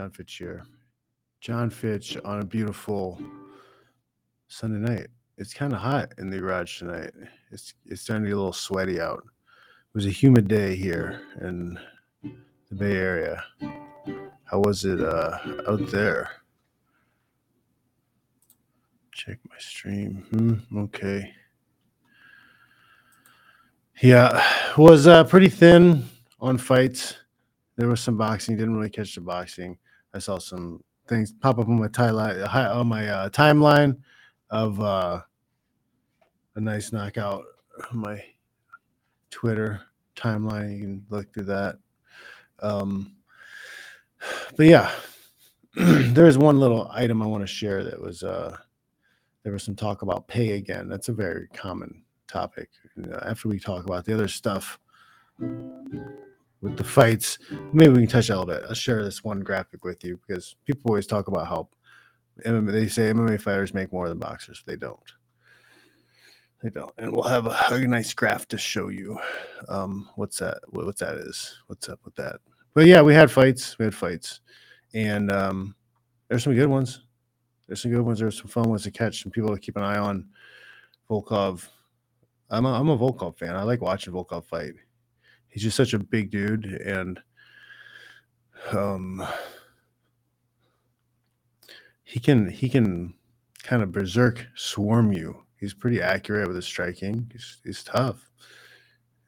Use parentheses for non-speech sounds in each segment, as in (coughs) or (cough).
Jon Fitch here. Jon Fitch on a beautiful Sunday night. It's kind of hot in the garage tonight. It's it's starting to get a little sweaty out. It was a humid day here in the Bay Area. How was it uh, out there? Check my stream. Hmm, okay. Yeah, was uh, pretty thin on fights. There was some boxing. Didn't really catch the boxing. I saw some things pop up on my timeline, on my uh, timeline of uh, a nice knockout. On my Twitter timeline, you can look through that. Um, but yeah, (clears throat) there is one little item I want to share that was uh, there was some talk about pay again. That's a very common topic. after we talk about the other stuff with the fights, maybe we can touch a little bit. I'll share this one graphic with you because people always talk about how MMA, they say MMA fighters make more than boxers. They don't. They don't. And we'll have a, a nice graph to show you um, what's that, what, what's that is, what's up with that. But yeah, we had fights. We had fights. And um, there's some good ones. There's some good ones. There's some fun ones to catch. Some people to keep an eye on. Volkov. I'm a, I'm a Volkov fan. I like watching Volkov fight. He's just such a big dude, and um, he can he can kind of berserk swarm you. He's pretty accurate with his striking. He's he's tough.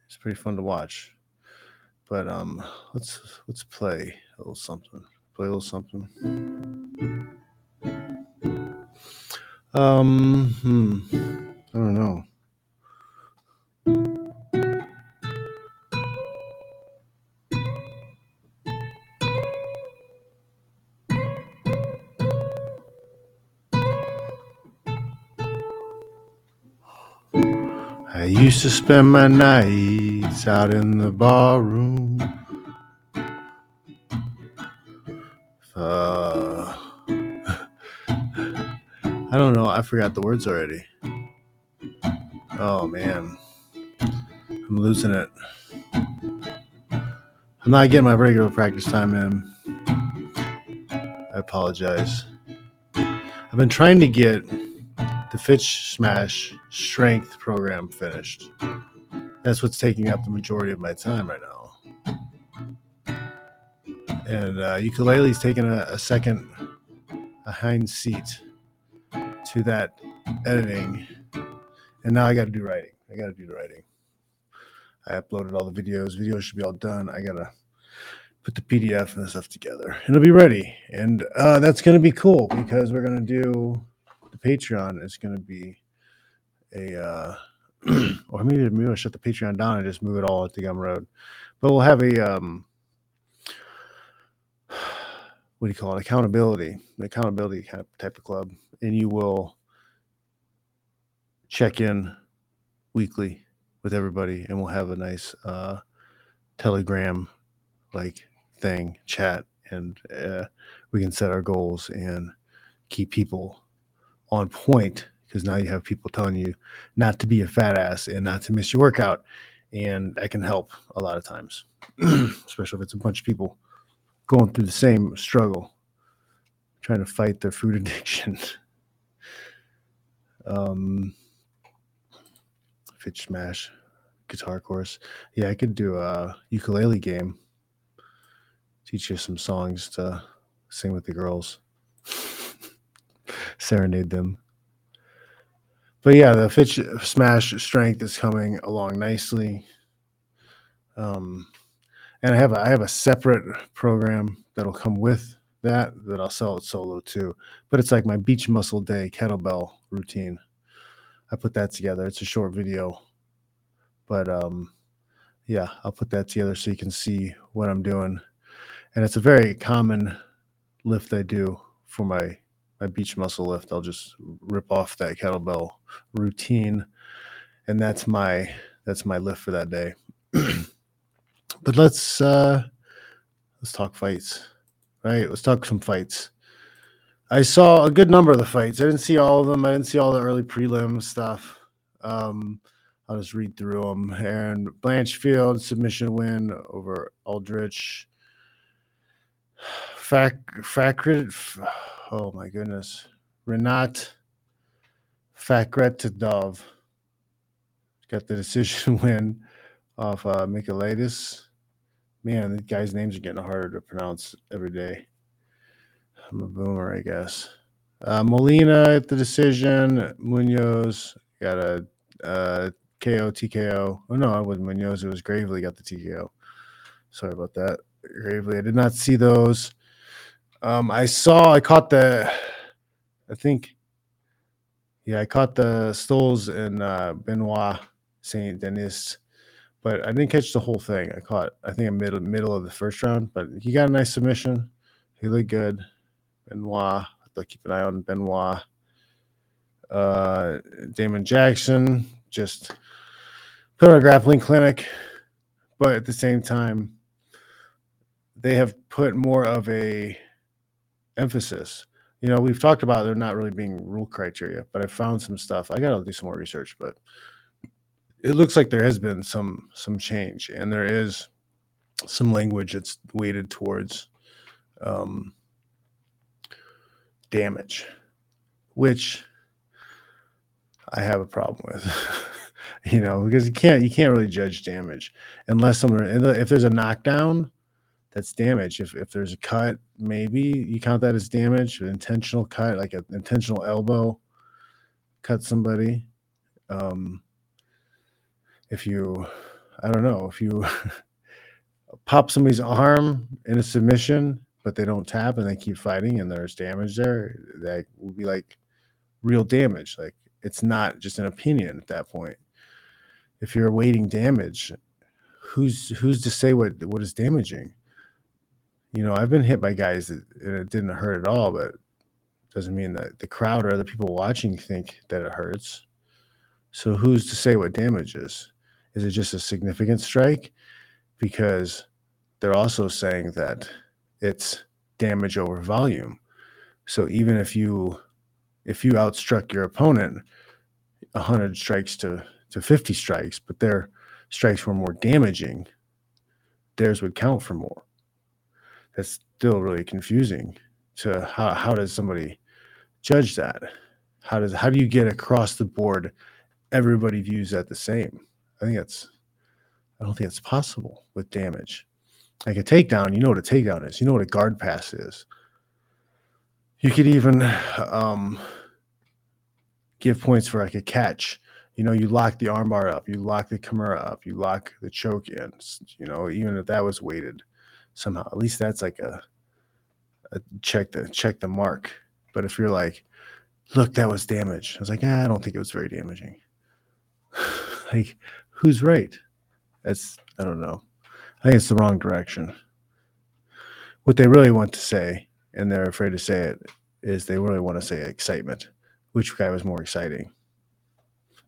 It's pretty fun to watch. But um, let's let's play a little something. Play a little something. Um, hmm, I don't know. Used to spend my nights out in the bar room. Uh, (laughs) I don't know. I forgot the words already. Oh man, I'm losing it. I'm not getting my regular practice time in. I apologize. I've been trying to get the Fitch Smash Strength program finished. That's what's taking up the majority of my time right now. And uh, ukulele's taking a, a second, a hind seat to that editing. And now I got to do writing. I got to do the writing. I uploaded all the videos. Videos should be all done. I got to put the PDF and the stuff together. It'll be ready. And uh, that's going to be cool because we're going to do the Patreon It's going to be a, uh, (clears throat) or maybe, maybe I'll shut the Patreon down and just move it all at to Gumroad. But we'll have a, um, (sighs) what do you call it? Accountability, an accountability kind of type of club. And you will check in weekly with everybody and we'll have a nice uh, telegram like thing chat and uh, we can set our goals and keep people on point because now you have people telling you not to be a fat ass and not to miss your workout and that can help a lot of times (clears throat) especially if it's a bunch of people going through the same struggle trying to fight their food (laughs) addiction um Fitch Smash guitar course. Yeah, I could do a ukulele game. Teach you some songs to sing with the girls. (laughs) Serenade them. But yeah, the Fitch Smash strength is coming along nicely. Um, and I have a, I have a separate program that'll come with that that I'll sell it solo too. But it's like my beach muscle day kettlebell routine. I put that together. It's a short video, but um, yeah, I'll put that together so you can see what I'm doing. And it's a very common lift I do for my my beach muscle lift. I'll just rip off that kettlebell routine, and that's my that's my lift for that day. (clears throat) but let's uh, let's talk fights, right? Let's talk some fights. I saw a good number of the fights. I didn't see all of them. I didn't see all the early prelim stuff. Um, I'll just read through them. Erin Blanchfield submission win over Aldrich. Fac Fakrit. (sighs) Oh my goodness, Renat Fakretadov got the decision (laughs) win off uh. Man, these guys' names are getting harder to pronounce every day. I'm a boomer, I guess. Uh, Molina at the decision. Munoz got a, a KO TKO. Oh no, it wasn't Munoz. It was Gravely got the TKO. Sorry about that, Gravely. I did not see those. Um, I saw. I caught the. I think. Yeah, I caught the Stoles and uh, Benoit Saint Denis, but I didn't catch the whole thing. I caught. I think a middle middle of the first round, but he got a nice submission. He looked good. Benoit. I'll keep an eye on Benoit. Uh, Damon Jackson just put on a grappling clinic, but at the same time, they have put more of a emphasis. You know, we've talked about there not really being rule criteria, but I found some stuff. I got to do some more research, but it looks like there has been some some change, and there is some language that's weighted towards um, damage, which I have a problem with. (laughs) you know, because you can't you can't really judge damage unless someone if there's a knockdown, that's damage. If if there's a cut, maybe you count that as damage. An intentional cut, like an intentional elbow, cut somebody. Um, if you, I don't know, if you (laughs) pop somebody's arm in a submission, but they don't tap and they keep fighting and there's damage there, that would be like real damage. Like it's not just an opinion at that point. If you're awaiting damage, who's who's to say what what is damaging? You know, I've been hit by guys that it didn't hurt at all, but doesn't mean that the crowd or other people watching think that it hurts. So who's to say what damage is? Is it just a significant strike? Because they're also saying that it's damage over volume. So even if you if you outstruck your opponent 100 strikes to to 50 strikes, but their strikes were more damaging, theirs would count for more. That's still really confusing. To how how does somebody judge that? How does how do you get across the board everybody views that the same? I think that's I don't think it's possible with damage. Like a takedown, you know what a takedown is. You know what a guard pass is. You could even um, give points for like a catch. You know, you lock the armbar up, you lock the Kimura up, you lock the choke in. You know, even if that was weighted somehow, at least that's like a, a check the check the mark. But if you're like, look, that was damage, I was like, ah, I don't think it was very damaging. (sighs) like, who's right? That's I don't know. I think it's the wrong direction. What they really want to say, and they're afraid to say it, is they really want to say excitement. Which guy was more exciting?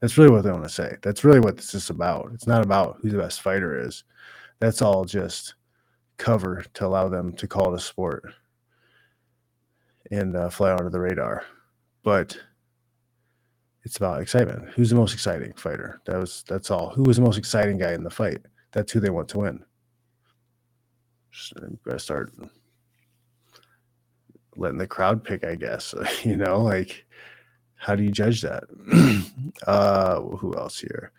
That's really what they want to say. That's really what this is about. It's not about who the best fighter is. That's all just cover to allow them to call it a sport and uh, fly under the radar. But it's about excitement. Who's the most exciting fighter? That was that's all. Who was the most exciting guy in the fight? That's who they want to win. Just gotta start letting the crowd pick, I guess. (laughs) you know, like how do you judge that? (clears throat) uh who else here?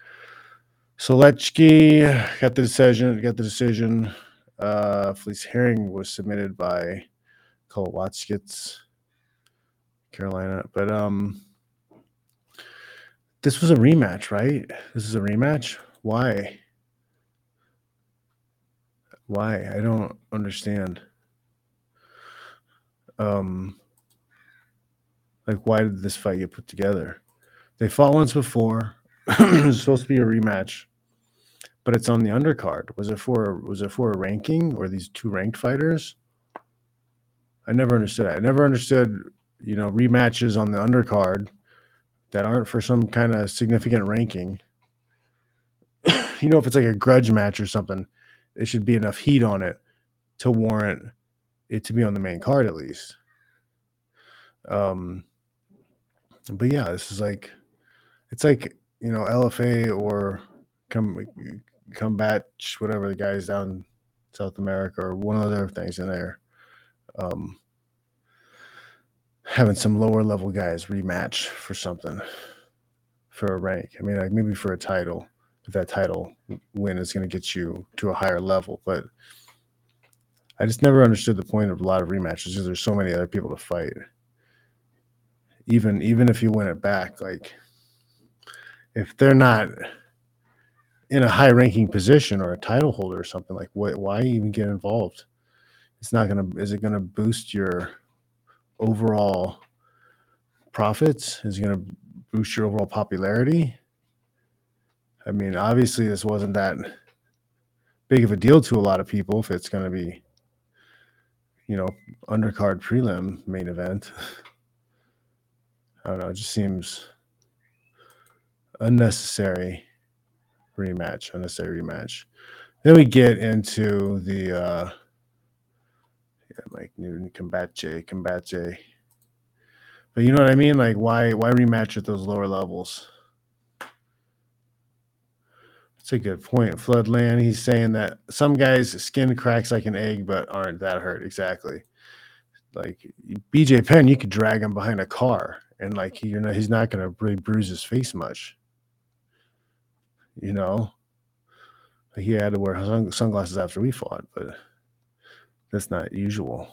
Solechki got the decision, got the decision. Uh Felice Herrig was submitted by Kolowatzkits, Carolina. But um this was a rematch, right? This is a rematch. Why? Why? I don't understand. Um, like, why did this fight get put together? They fought once before. (clears throat) it was supposed to be a rematch, but it's on the undercard. Was it for was it for a ranking or these two ranked fighters? I never understood. I never understood. You know, rematches on the undercard that aren't for some kind of significant ranking. (coughs) you know, if it's like a grudge match or something, there should be enough heat on it to warrant it to be on the main card at least. Um, but yeah, this is like it's like you know LFA or come combat whatever the guys down South America or one of the other things in there. um, having some lower level guys rematch for something for a rank. I mean, like maybe for a title, if that title win is going to get you to a higher level. But I just never understood the point of a lot of rematches because there's so many other people to fight. Even even if you win it back, like if they're not in a high ranking position or a title holder or something, like what why even get involved? It's not gonna is it gonna boost your overall profits? Is it gonna boost your overall popularity? I mean, obviously this wasn't that big of a deal to a lot of people if it's gonna be you know, undercard prelim main event. I don't know. It just seems unnecessary rematch, unnecessary rematch. Then we get into the uh yeah, Mike Newton, Combatche, Combatche. But you know what I mean? Like why why rematch at those lower levels? That's a good point. Floodland, he's saying that some guys' skin cracks like an egg, but aren't that hurt. Exactly. Like BJ Penn, you could drag him behind a car, and like you know he's not going to really bruise his face much. You know, he had to wear sunglasses after we fought, but that's not usual.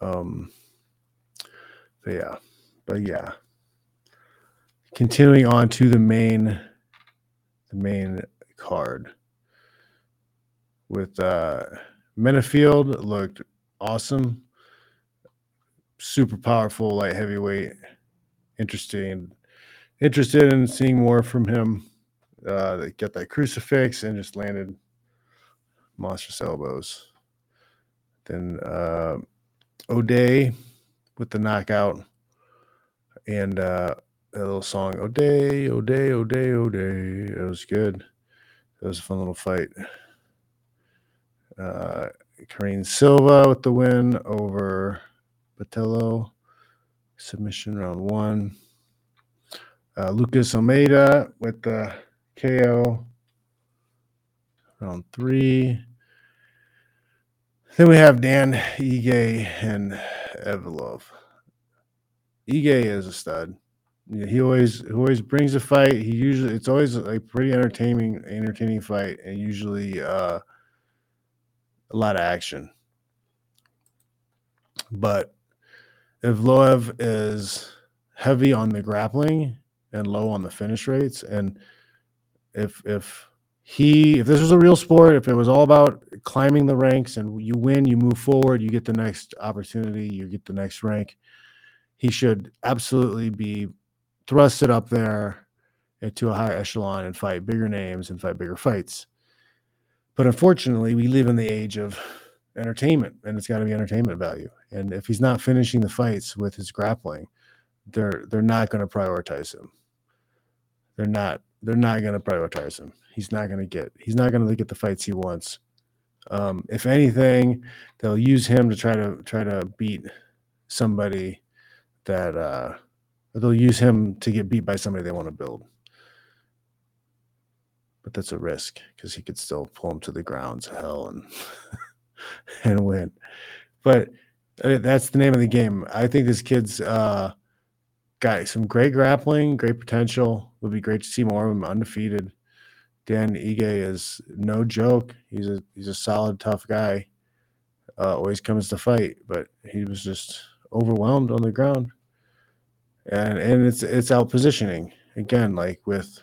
Um, but yeah, but yeah. Continuing on to the main the main card. With uh Menifield looked awesome. Super powerful light heavyweight interesting interested in seeing more from him uh they get that crucifix and just landed monstrous elbows then uh O'Day with the knockout and uh that little song, O'Day, O'Day, O'Day, O'Day. day, day." It was good. It was a fun little fight. Uh, Karine Silva with the win over Patello. Submission round one. Uh, Lucas Almeida with the KO. Round three. Then we have Dan Ige and Evloev. Ige is a stud. He always he always brings a fight. He usually it's always a pretty entertaining entertaining fight and usually uh, a lot of action. But Evloev is heavy on the grappling and low on the finish rates, and if if he if this was a real sport, if it was all about climbing the ranks and you win, you move forward, you get the next opportunity, you get the next rank, he should absolutely be thrusted up there into a higher echelon and fight bigger names and fight bigger fights. But unfortunately, we live in the age of entertainment and it's got to be entertainment value. And if he's not finishing the fights with his grappling, they're they're not going to prioritize him. They're not they're not going to prioritize him. He's not going to get he's not going to get the fights he wants. Um, if anything, they'll use him to try to try to beat somebody that uh, they'll use him to get beat by somebody they want to build. But that's a risk because he could still pull him to the grounds of hell and (laughs) and win. But that's the name of the game. I think this kid's uh, got some great grappling, great potential. Would be great to see more of him undefeated. Dan Ige is no joke. He's a he's a solid, tough guy. Uh, always comes to fight, but he was just overwhelmed on the ground and and it's it's out positioning again, like with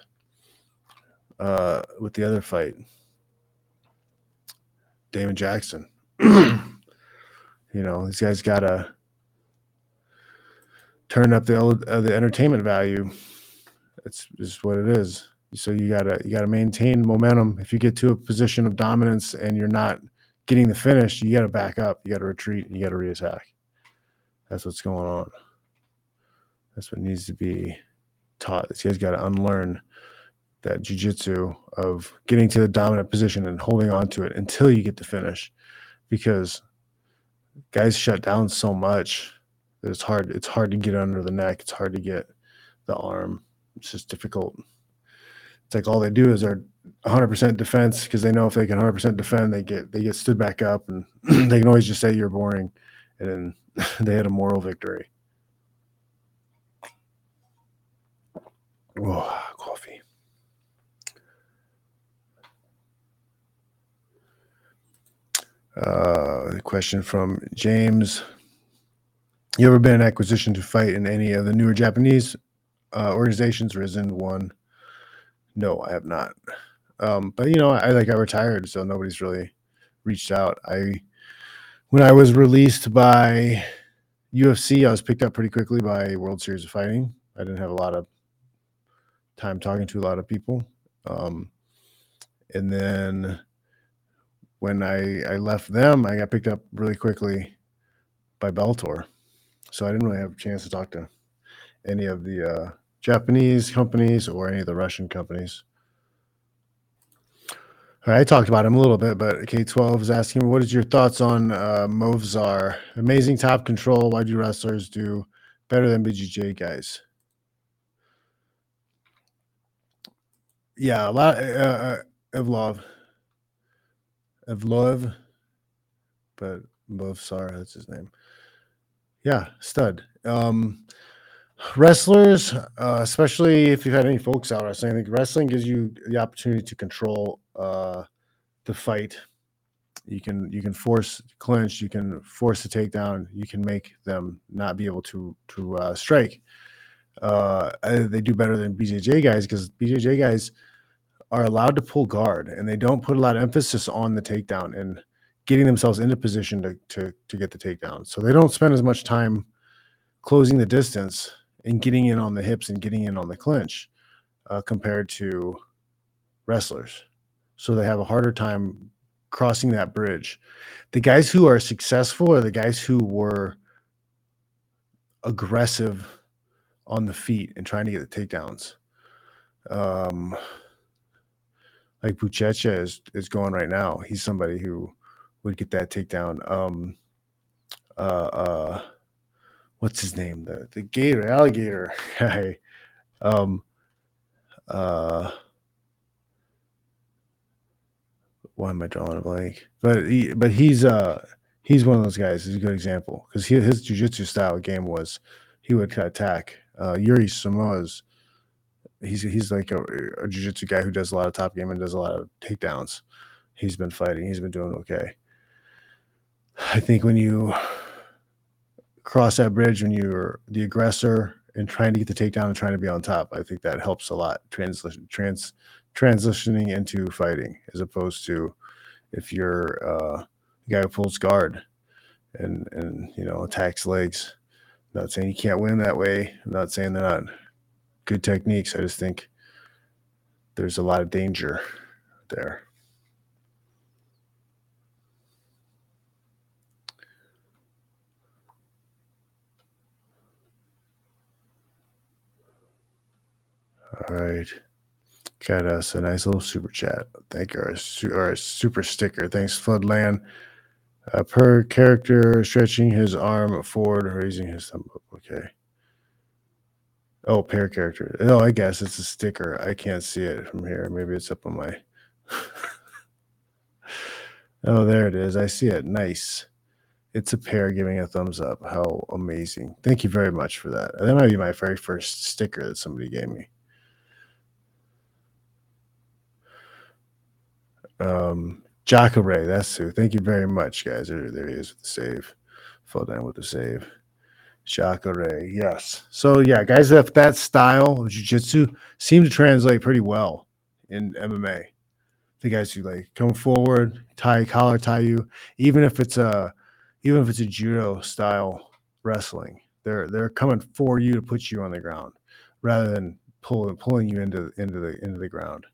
uh with the other fight, Damon Jackson. (clears throat) you know, these guys gotta turn up the uh, the entertainment value. It's just what it is. So you gotta you gotta maintain momentum. If you get to a position of dominance and you're not getting the finish, you gotta back up. You gotta retreat. And you gotta reattack. That's what's going on. That's what needs to be taught. This guy's got to unlearn that jujitsu of getting to the dominant position and holding on to it until you get the finish, because guys shut down so much it's hard. It's hard to get under the neck. It's hard to get the arm. It's just difficult. It's like all they do is they're 100% defense because they know if they can 100% defend, they get they get stood back up, and (clears throat) they can always just say you're boring, and then (laughs) they had a moral victory. Oh, coffee. Uh, question from James. You ever been an acquisition to fight in any of the newer Japanese uh, organizations? Rizin one. No, I have not. Um, but you know, I like I retired, so nobody's really reached out. I when I was released by UFC, I was picked up pretty quickly by World Series of Fighting. I didn't have a lot of time talking to a lot of people. Um, and then when I, I left them, I got picked up really quickly by Bellator. So I didn't really have a chance to talk to any of the uh, Japanese companies or any of the Russian companies. I talked about him a little bit, but K12 is asking, what is your thoughts on uh, Movsar? Amazing top control. Why do wrestlers do better than BJJ guys? Yeah, a lot uh, of love, of love, but Movsar, that's his name. Yeah, stud. Um, wrestlers, uh, especially if you've had any folks out wrestling, I think wrestling gives you the opportunity to control uh, the fight. You can you can force clinch, you can force a takedown, you can make them not be able to to uh, strike. Uh, they do better than BJJ guys because BJJ guys are allowed to pull guard and they don't put a lot of emphasis on the takedown and getting themselves into position to to to get the takedown. So they don't spend as much time closing the distance and getting in on the hips and getting in on the clinch uh, compared to wrestlers so they have a harder time crossing that bridge. The guys who are successful are the guys who were aggressive on the feet and trying to get the takedowns. Um, like Buchecha is is going right now. He's somebody who would get that takedown. Um, uh, uh, what's his name? The the gator alligator (laughs) guy. um, uh, why am I drawing a blank? But he, but he's uh he's one of those guys. He's a good example because his jujitsu style game was he would attack. Uh, Yuri Samoa's he's he's like a, a jiu-jitsu guy who does a lot of top game and does a lot of takedowns. He's been fighting. He's been doing okay. I think when you cross that bridge, when you're the aggressor and trying to get the takedown and trying to be on top, I think that helps a lot. Trans transitioning into fighting as opposed to if you're uh, guy who pulls guard and and you know attacks legs. I'm not saying you can't win that way. I'm not saying they're not good techniques. I just think there's a lot of danger there. All right. Got us a nice little super chat. Thank you. Or a, super sticker. Thanks, Floodland. Uh, per character, stretching his arm forward, raising his thumb up. Okay. Oh, per character. Oh, I guess it's a sticker. I can't see it from here. Maybe it's up on my. (laughs) oh, there it is. I see it. Nice. It's a pair giving a thumbs up. How amazing. Thank you very much for that. That might be my very first sticker that somebody gave me. Um, Jacare, that's who. Thank you very much, guys. There, there he is with the save. Fall down with the save. Jacare, yes. So yeah, guys that that style of jiu-jitsu seem to translate pretty well in MMA. The guys who like come forward, tie collar tie you, even if it's a even if it's a judo style wrestling, they're they're coming for you to put you on the ground rather than pulling pulling you into into the into the ground.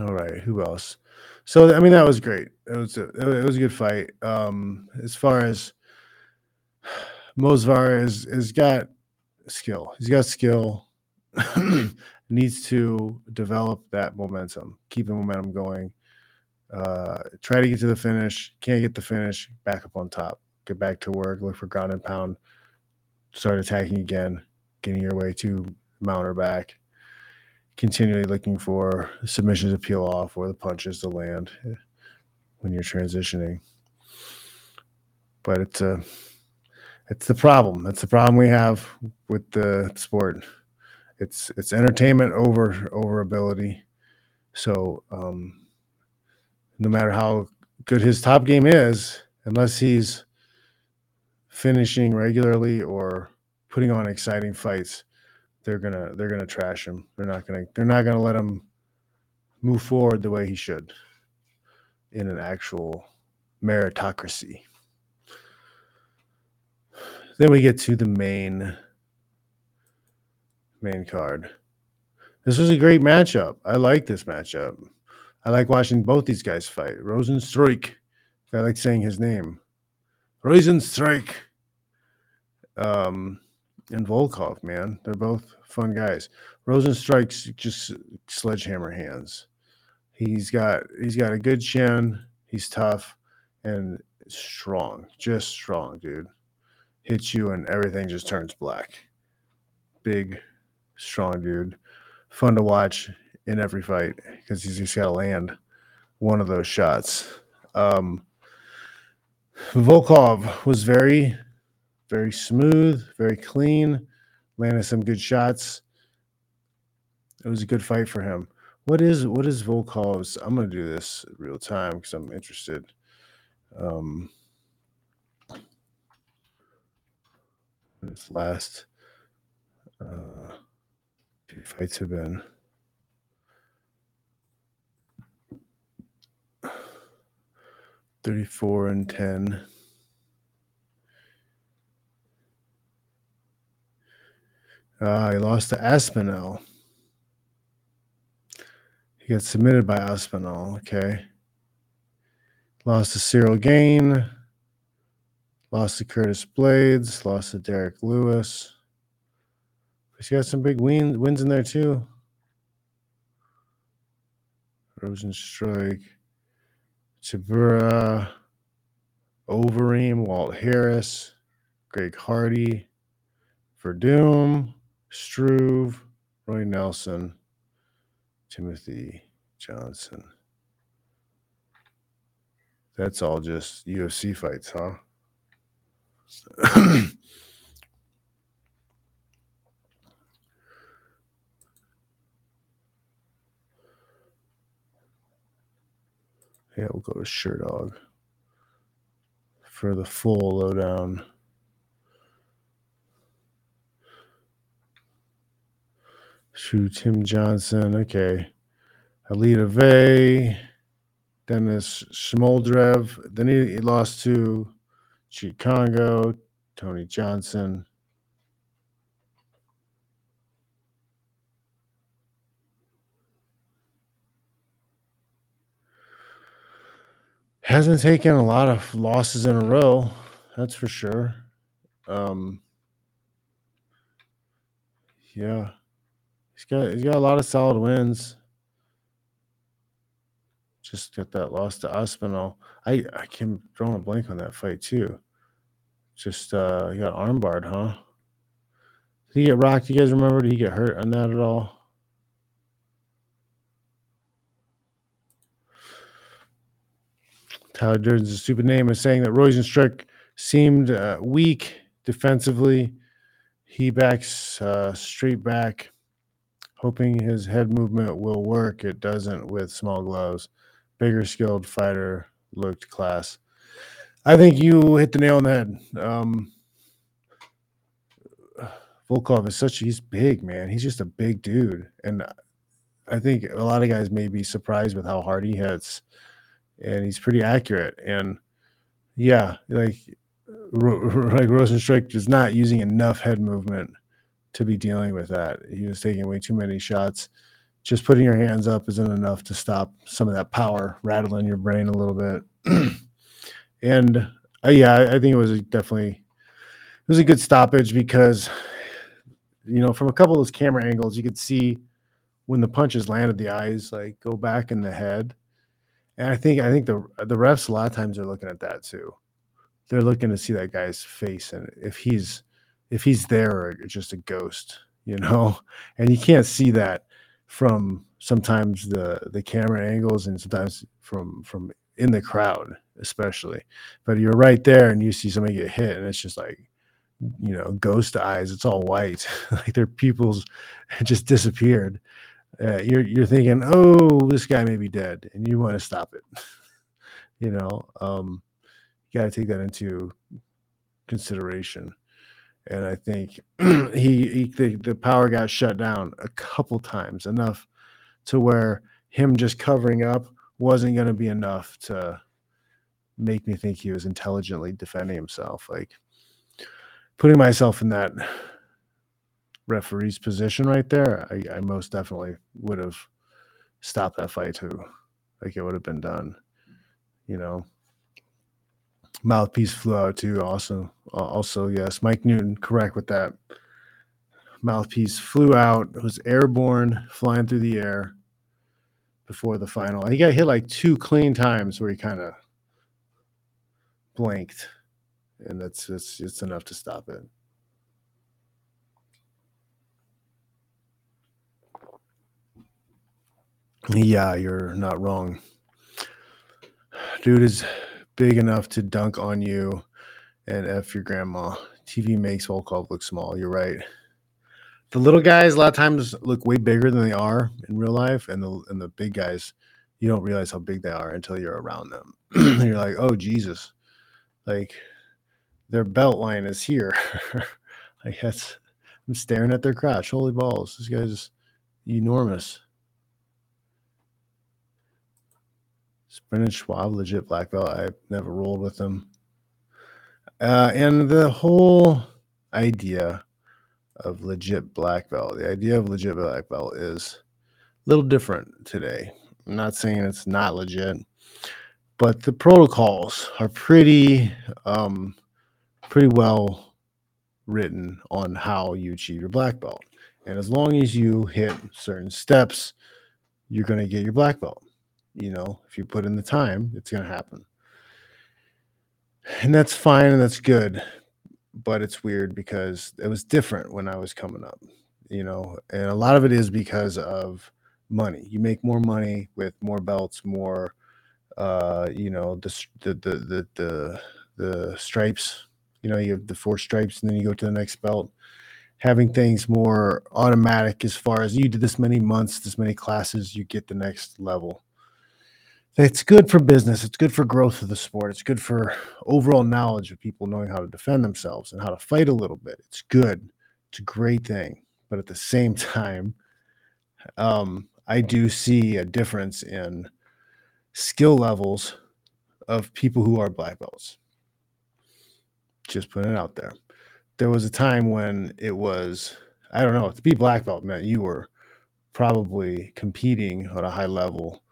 All right, who else? So I mean that was great. It was a, it was a good fight. Um, as far as (sighs) Movsar is has got skill. He's got skill. (clears throat) Needs to develop that momentum, keep the momentum going. Uh, try to get to the finish. Can't get the finish. Back up on top. Get back to work. Look for ground and pound. Start attacking again. getting your way to mount her back, continually looking for submissions to peel off or the punches to land when you're transitioning. But it's a it's the problem. That's the problem we have with the sport. It's it's entertainment over over ability. So um, no matter how good his top game is, unless he's finishing regularly or putting on exciting fights, they're gonna they're gonna trash him. They're not gonna they're not gonna let him move forward the way he should in an actual meritocracy. Then we get to the main main card. This was a great matchup. I like this matchup. I like watching both these guys fight. Rozenstruik. I like saying his name. Rozenstruik. Um, and Volkov, man. They're both fun guys. Rozenstruik's just sledgehammer hands. He's got he's got a good chin. He's tough and strong. Just strong, dude hits you and everything just turns black. Big, strong dude. Fun to watch in every fight because he's just got to land one of those shots. Um, Volkov was very, very smooth, very clean, landed some good shots. It was a good fight for him. What is what is Volkov's? I'm gonna do this real time because I'm interested. Um, His last uh, few fights have been. Thirty-four and ten. Uh, he lost to Aspinall. He got submitted by Aspinall. Okay. Lost to Ciryl Gane. Lost to Curtis Blaydes. Lost to Derrick Lewis. He's got some big win, wins in there too. Rozenstruik, Tybura, Overeem, Walt Harris, Greg Hardy, Werdum, Struve, Roy Nelson, Timothy Johnson. That's all just UFC fights, huh? (coughs) yeah, we'll go to Sherdog for the full lowdown. Shoot, Tim Johnson. Okay. Alita Vey, Dennis Schmoldrev. Then he, he lost to Chicago, Tony Johnson. Hasn't taken a lot of losses in a row, that's for sure. Um, yeah, he's got he's got a lot of solid wins. Just got that loss to Aspinall. I I can draw a blank on that fight too. Just uh, he got armbarred, huh? Did he get rocked? You guys remember? Did he get hurt on that at all? Tyler Durden's a stupid name is saying that Rozenstruik seemed uh, weak defensively. He backs uh, straight back, hoping his head movement will work. It doesn't with small gloves. Bigger, skilled fighter looked class. I think you hit the nail on the head. Um, Volkov is such he's big, man. He's just a big dude, and I think a lot of guys may be surprised with how hard he hits, and he's pretty accurate. And yeah, like (laughs) like Rozenstruik is not using enough head movement to be dealing with that. He was taking way too many shots. Just putting your hands up isn't enough to stop some of that power rattling your brain a little bit. (clears throat) and uh, yeah, I, think it was definitely it was a good stoppage because you know from a couple of those camera angles you could see when the punches landed the eyes like go back in the head and i think i think the the refs a lot of times are looking at that too they're looking to see that guy's face and if he's if he's there or just a ghost, you know, (laughs) and you can't see that from sometimes the the camera angles and sometimes from from in the crowd especially. But you're right there and you see somebody get hit and it's just like you know ghost eyes it's all white. (laughs) Like their pupils (laughs) just disappeared. Uh, you're you're thinking oh this guy may be dead and you want to stop it you know? Um you got to take that into consideration and i think (clears throat) he, he the, the power got shut down a couple times enough to where him just covering up wasn't going to be enough to make me think he was intelligently defending himself. Like putting myself in that referee's position right there, I, I most definitely would have stopped that fight too. Like it would have been done, you know. Mouthpiece flew out too. Also, uh, also yes, Mike Newton, correct with that. Mouthpiece flew out. Was airborne, flying through the air before the final. And he got hit like two clean times where he kind of blanked, and that's it's it's enough to stop it. Yeah, you're not wrong. Dude is big enough to dunk on you and F your grandma. TV makes Volkov look small. You're right the little guys a lot of times look way bigger than they are in real life, and the and the big guys, you don't realize how big they are until you're around them. (clears throat) you're like, oh Jesus, like their belt line is here. (laughs) like that's I'm staring at their crotch. Holy balls, this guy's enormous. Brendan Schaub, legit black belt. I've never rolled with him. Uh, and the whole idea of legit black belt. The idea of legit black belt is a little different today. I'm not saying it's not legit, but the protocols are pretty um pretty well written on how you achieve your black belt. And as long as you hit certain steps, you're going to get your black belt. You know, if you put in the time, it's going to happen. And that's fine and that's good but it's weird because it was different when I was coming up, you know, and a lot of it is because of money. You make more money with more belts, more, uh, you know, the the the the the, the stripes. You know, you have the four stripes, and then you go to the next belt. Having things more automatic as far as you did this many months, this many classes, you get the next level it's good for business. It's good for growth of the sport. It's good for overall knowledge of people knowing how to defend themselves and how to fight a little bit. It's good. It's a great thing. But at the same (laughs) time, um, I do see a difference in skill levels of people who are black belts. Just putting it out there. There was a time when it was, I don't know, to be black belt meant you were probably competing at a high level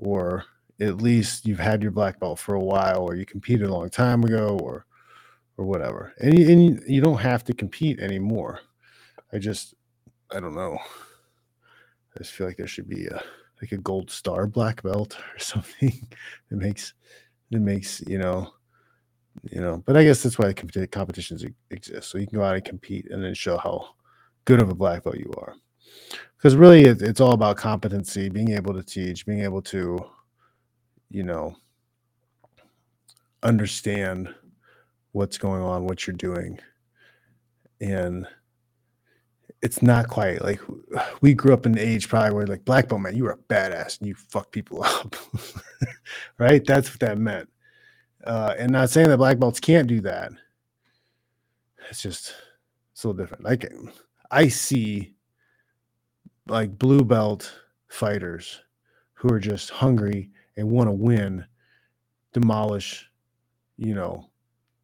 or at least you've had your black belt for a while or you competed a long time ago or or whatever. And you, and you, don't have to compete anymore. I just i don't know. I just feel like there should be a like a gold star black belt (laughs) or something that makes that makes you know you know but i guess that's why the competitions exist. So you can go out and compete and then show how good of a black belt you are because really it, it's all about competency being able to teach being able to you know, understand what's going on, what you're doing. And it's not quite like we grew up in the age probably where like black belt man, you were a badass and you fuck people (laughs) up. right? That's what that meant. Uh, and not saying that black belts can't do that. It's just it's a little different. Like I see like blue belt fighters who are just hungry and want to win, demolish, you know,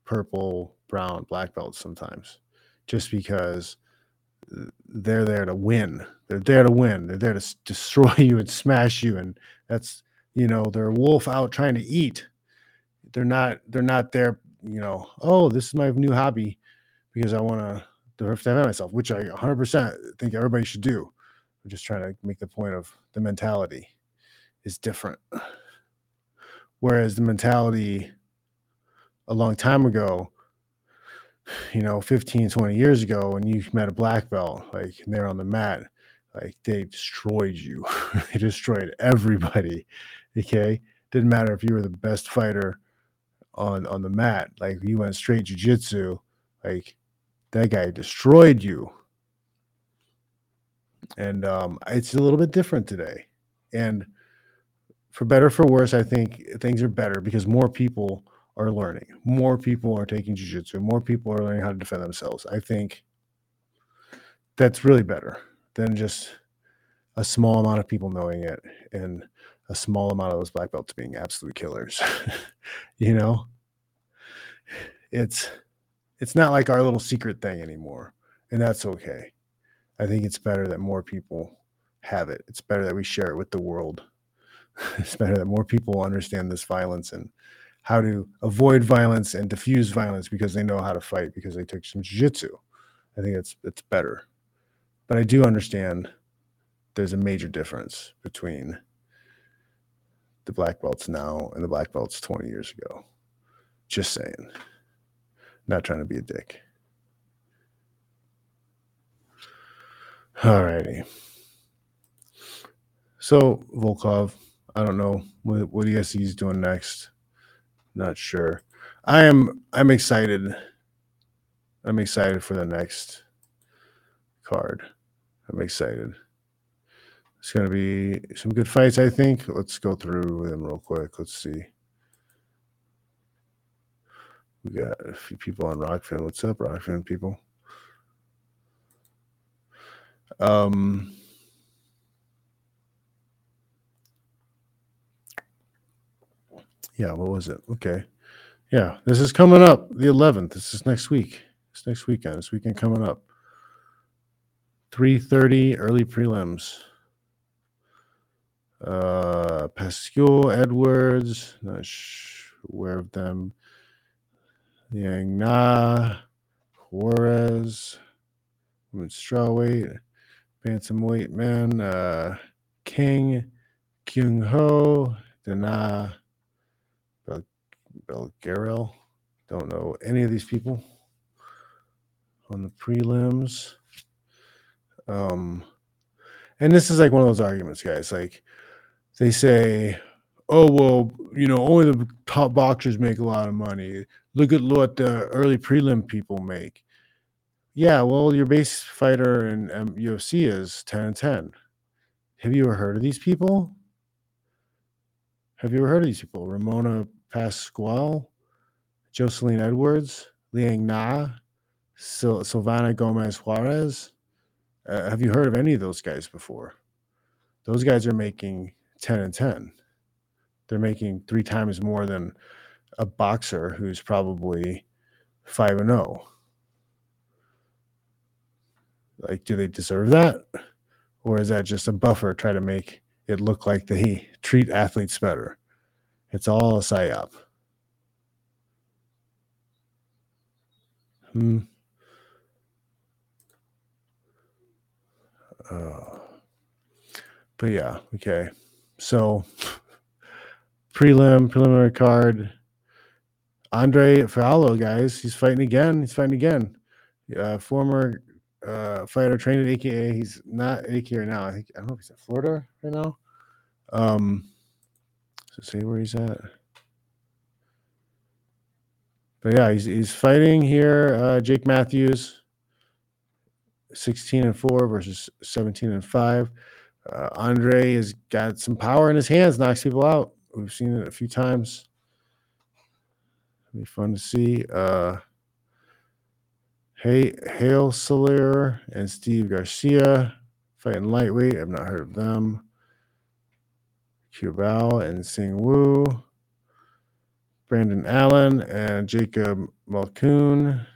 purple, brown, black belts sometimes just because they're there to win. They're there to win. They're there to destroy (laughs) you and smash you. And that's, you know, they're a wolf out trying to eat. They're not, they're not there, you know, oh, this is my new hobby because I want to defend myself, which I 100% think everybody should do. I'm just trying to make the point of the mentality is different. Whereas the mentality a long time ago you know, 15, 20 years ago when you met a black belt, like they're on the mat, like they destroyed you. (laughs) they destroyed everybody. Okay. Didn't matter if you were the best fighter on on the mat, like you went straight jujitsu, like that guy destroyed you. And um, it's a little bit different today. And for better for worse, I think things are better because more people are learning. More people are taking jujitsu. More people are learning how to defend themselves. I think that's really better than just a small amount of people knowing it and a small amount of those black belts being absolute killers. (laughs) you know, it's it's not like our little secret thing anymore, and that's okay. I think it's better that more people have it. It's better that we share it with the world. (laughs) it's better that more people understand this violence and how to avoid violence and diffuse violence because they know how to fight because they took some jiu-jitsu. I think it's it's better. But I do understand there's a major difference between the black belts now and the black belts 20 years ago. Just saying. Not trying to be a dick. All righty. So Volkov, I don't know what, what do you he's doing next. Not sure. I am. I'm excited. I'm excited for the next card. I'm excited. It's going to be some good fights, I think. Let's go through them real quick. Let's see. We got a few people on Rokfin. What's up, Rokfin people? Um, yeah, what was it? Okay. Yeah, this is coming up the 11th. This is next week. It's next weekend. This weekend coming up. 3:30 early prelims. Uh Pascual Edwards, not aware of them. Yang Na, Juarez, women's bantamweight man, uh, King, Kyung Ho, Dana, Bel-. Don't know any of these people on the prelims. Um, and this is like one of those arguments, guys. Like they say, "Oh well, you know, only the top boxers make a lot of money. Look at what the early prelim people make." Yeah, well, your base fighter in um, UFC is ten and ten. Have you ever heard of these people? Have you ever heard of these people? Ramona Pascual, Joselyne Edwards, Liang Na, Sil- Silvana Gomez Juarez. Uh, have you heard of any of those guys before? Those guys are making 10 and 10. They're making three times more than a boxer who's probably 5 and 0. Like, do they deserve that? Or is that just a buffer try to make it look like they treat athletes better? It's all a psyop. Hmm. Uh, but yeah, okay. So prelim, preliminary card. Andre Fialho, guys, he's fighting again. He's fighting again. Uh, former uh, fighter trained at AKA. He's not AKA right now. I think I don't know if he's at Florida right now. Um, so see where he's at. But yeah, he's he's fighting here. Uh, Jake Matthews, sixteen and four versus seventeen and five. Uh, Andre has got some power in his hands, knocks people out. We've seen it a few times. It'll be fun to see. Uh, hey, Hale Soler and Steve Garcia fighting lightweight. I've not heard of them. Cubal and Sing Wu. Brendan Allen and Jacob Malkoun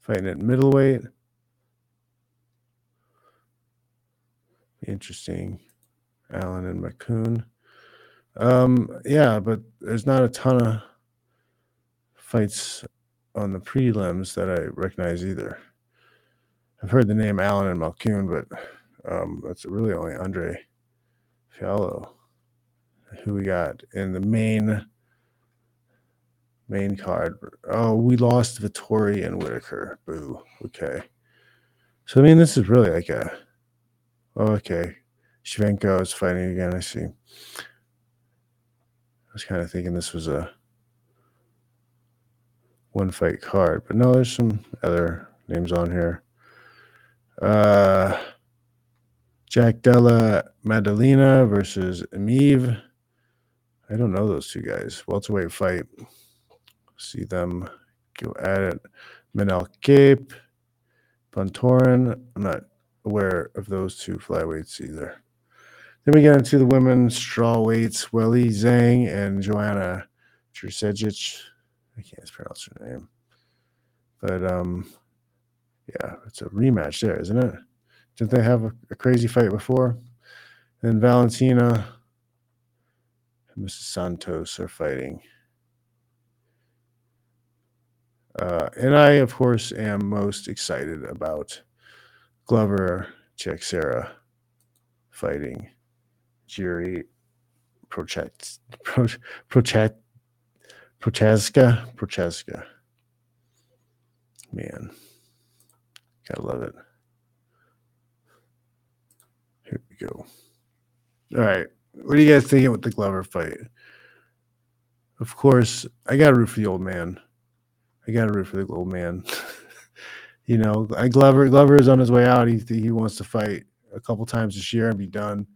fighting at middleweight. Interesting. Allen and Malkoun. Um, yeah, but there's not a ton of fights on the prelims that I recognize either. I've heard the name Allen and Malkoun, but um, that's really only Andre Fialho. Who we got in the main Main card. Oh, we lost Vettori and Whittaker. Boo. Okay. So I mean, this is really like a. Oh, okay. Shevchenko is fighting again. I see. I was kind of thinking this was a one fight card, but no, there's some other names on here. Uh, Jack Della Maddalena versus Amiv. I don't know those two guys. Welterweight fight. See them go at it. Manel Kape, Bontorin. I'm not aware of those two flyweights either. Then we get into the women's straw weights. Weili Zhang and Joanna Jurcejic. I can't pronounce her name. But um, yeah, it's a rematch there, isn't it? Didn't they have a, a crazy fight before? And Valentina and Mrs. Santos are fighting. Uh, and I, of course, am most excited about Glover Teixeira fighting Jiri Prochet, (laughs) Prochet, Prochazka. Prochazka. Man, gotta love it. Here we go. All right. What are you guys thinking with the Glover fight? Of course, I got to root for the old man. I got to root for the old man. (laughs) you know, I Glover Glover is on his way out. He he wants to fight a couple times this year and be done.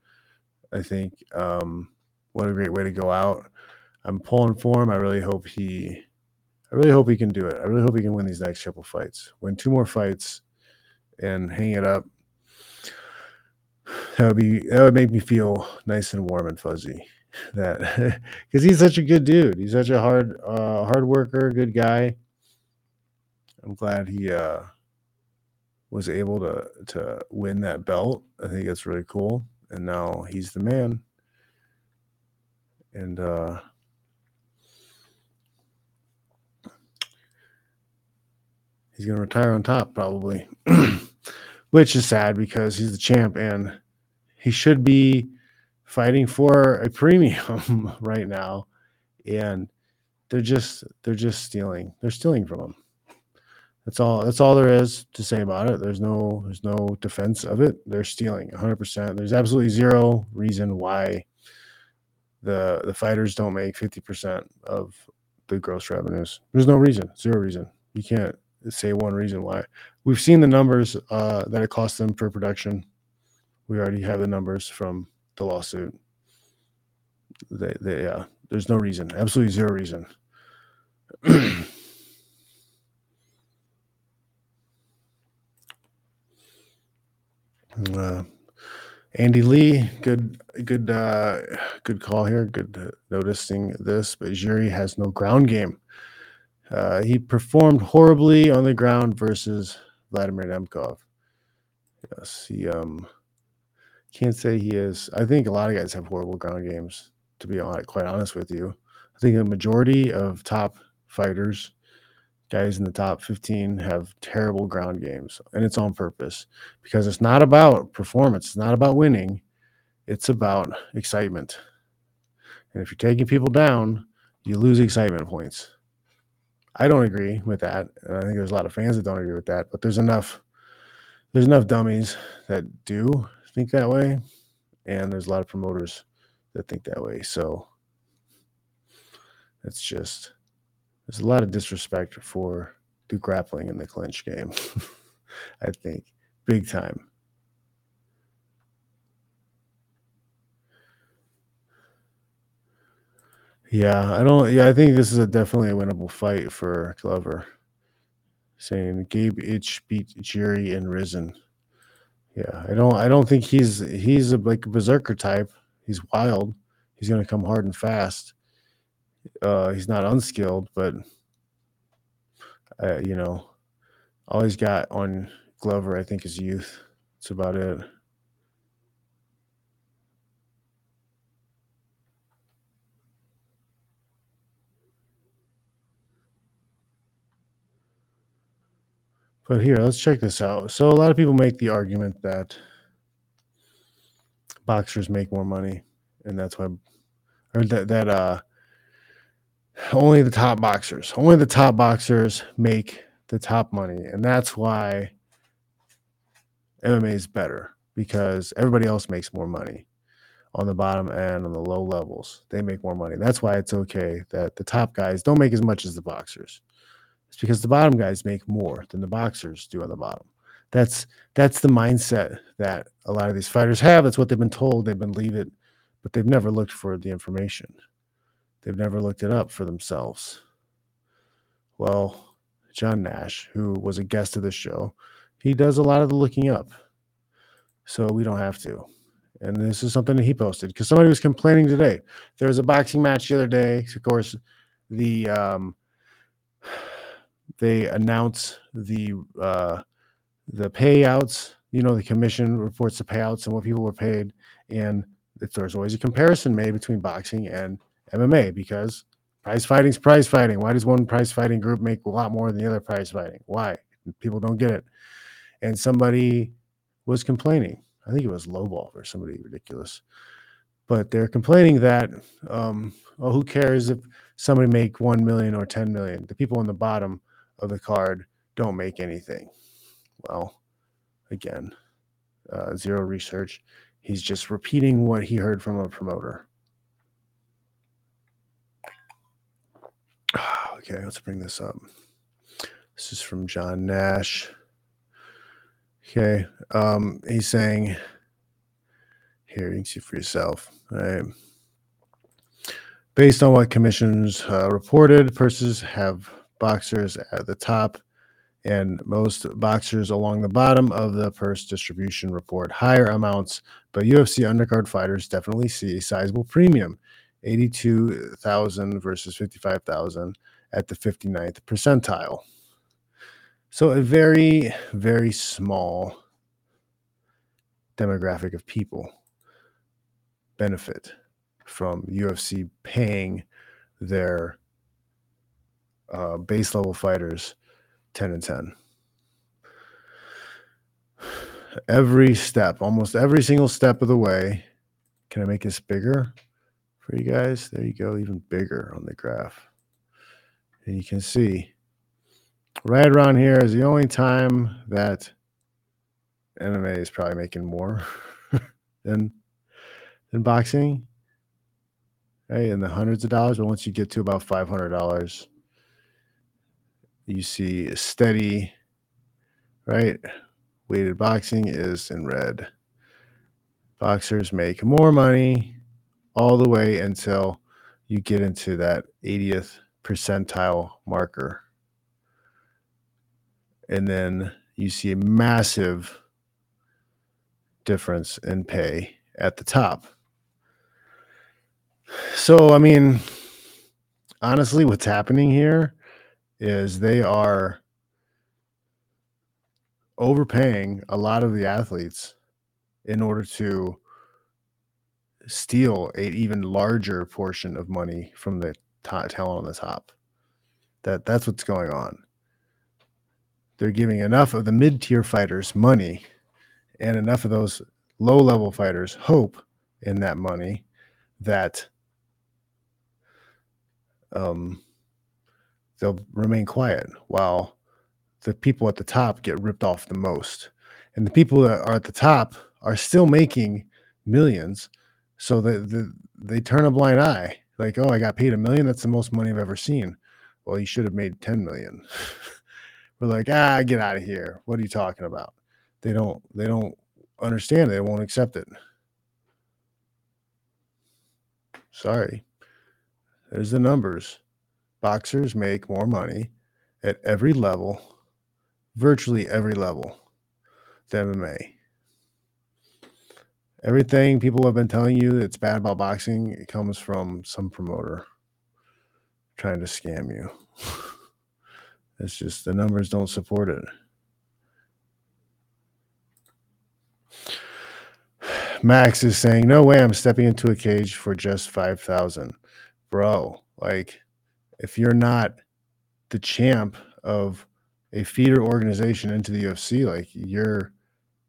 I think. Um, what a great way to go out. I'm pulling for him. I really hope he. I really hope he can do it. I really hope he can win these next couple fights. Win two more fights, and hang it up. That would be that would make me feel nice and warm and fuzzy. (laughs) That (laughs) because he's such a good dude. He's such a hard uh, hard worker, good guy. I'm glad he uh, was able to to win that belt. I think it's really cool. And now he's the man. And uh, he's going to retire on top probably, (clears throat) which is sad because he's the champ and he should be fighting for a premium (laughs) right now. And they're just they're just stealing. They're stealing from him. That's all. That's all there is to say about it. There's no. There's no defense of it. They're stealing 100. percent There's absolutely zero reason why the the fighters don't make 50 percent of the gross revenues. There's no reason. Zero reason. You can't say one reason why. We've seen the numbers uh, that it costs them per production. We already have the numbers from the lawsuit. They, they, yeah. There's no reason. Absolutely zero reason. (clears throat) Uh, Andy Lee, good, good, uh, good call here. Good uh, noticing this, but Jiri has no ground game. Uh, he performed horribly on the ground versus Vladimir Nemkov. Yes, he um can't say he is. I think a lot of guys have horrible ground games. To be honest, quite honest with you, I think the majority of top fighters guys in the top 15 have terrible ground games and it's on purpose because it's not about performance it's not about winning it's about excitement and if you're taking people down you lose excitement points i don't agree with that and i think there's a lot of fans that don't agree with that but there's enough there's enough dummies that do think that way and there's a lot of promoters that think that way so it's just there's a lot of disrespect for the grappling in the clinch game. (laughs) I think big time. Yeah, I don't. Yeah, I think this is a definitely a winnable fight for Glover. Saying Gabe Itch beat Jerry and Rizin. Yeah, I don't. I don't think he's he's a, like a berserker type. He's wild. He's gonna come hard and fast. Uh, he's not unskilled, but uh, you know, all he's got on Glover, I think, is youth. That's about it. But here, let's check this out. So a lot of people make the argument that boxers make more money, and that's why, or that that uh, only the top boxers, only the top boxers make the top money. And that's why MMA is better because everybody else makes more money on the bottom and on the low levels. They make more money. That's why it's okay that the top guys don't make as much as the boxers. It's because the bottom guys make more than the boxers do on the bottom. That's that's the mindset that a lot of these fighters have. That's what they've been told. They believe it, but they've never looked for the information. They've never looked it up for themselves. Well, John Nash, who was a guest of the show, he does a lot of the looking up. So we don't have to. And this is something that he posted because somebody was complaining today. There was a boxing match the other day. Of course, the um, they announce the uh, the payouts. You know, the commission reports the payouts and what people were paid, and there's always a comparison made between boxing and MMA because prize fighting's prize fighting. Why does one prize fighting group make a lot more than the other prize fighting? Why? People don't get it. And somebody was complaining. I think it was Lowball or somebody ridiculous. But they're complaining that, um, oh, who cares if somebody make 1 million or 10 million? The people on the bottom of the card don't make anything. Well, again, uh, zero research. He's just repeating what he heard from a promoter. (sighs) Okay, let's bring this up. This is from John Nash. Okay, um, he's saying here you can see for yourself. All right. Based on what commissions uh, reported, purses have boxers at the top and most boxers along the bottom of the purse distribution report higher amounts, but UFC undercard fighters definitely see a sizable premium 82,000 versus 55,000 at the 59th percentile. So a very, very small demographic of people benefit from UFC paying their uh, base level fighters 10 and 10. Every step, almost every single step of the way. Can I make this bigger for you guys? There you go, even bigger on the graph. And you can see right around here is the only time that MMA is probably making more (laughs) than than boxing. Right, in the hundreds of dollars, but once you get to about five hundred dollars, you see a steady, right? Weighted boxing is in red. Boxers make more money all the way until you get into that 80th percentile marker and then you see a massive difference in pay at the top. So, I mean, honestly, what's happening here is they are overpaying a lot of the athletes in order to steal an even larger portion of money from the talent on the top. That that's what's going on they're giving enough of the mid tier fighters money and enough of those low level fighters hope in that money that um, they'll remain quiet while the people at the top get ripped off the most. And the people that are at the top are still making millions. So they, they, they turn a blind eye like, oh, I got paid a million. That's the most money I've ever seen. Well, you should have made 10 million. (laughs) We're like, ah, get out of here. What are you talking about? They don't they don't understand. They won't accept it. Sorry. There's the numbers. Boxers make more money at every level, virtually every level, than MMA. Everything people have been telling you that's bad about boxing it comes from some promoter trying to scam you. (laughs) It's just the numbers don't support it. (sighs) Max is saying, "No way, I'm stepping into a cage for just five thousand, bro. Like, if you're not the champ of a feeder organization into the UFC, like you're